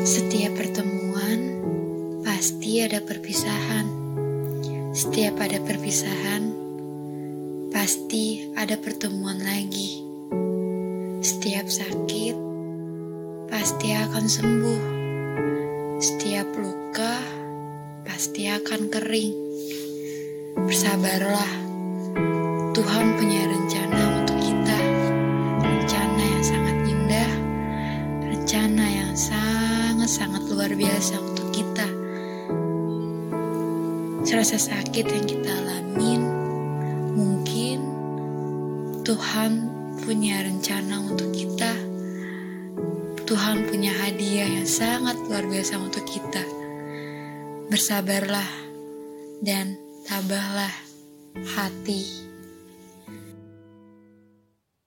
Setiap pertemuan pasti ada perpisahan. Setiap ada perpisahan, pasti ada pertemuan lagi. Setiap sakit pasti akan sembuh. Setiap luka pasti akan kering. Bersabarlah, Tuhan punya rencana untuk kita. Rencana yang sangat indah, rencana yang sangat-sangat luar biasa untuk kita. Serasa sakit yang kita alamin, mungkin Tuhan punya rencana untuk kita. Tuhan punya hadiah yang sangat luar biasa untuk kita. Bersabarlah dan tabahlah hati.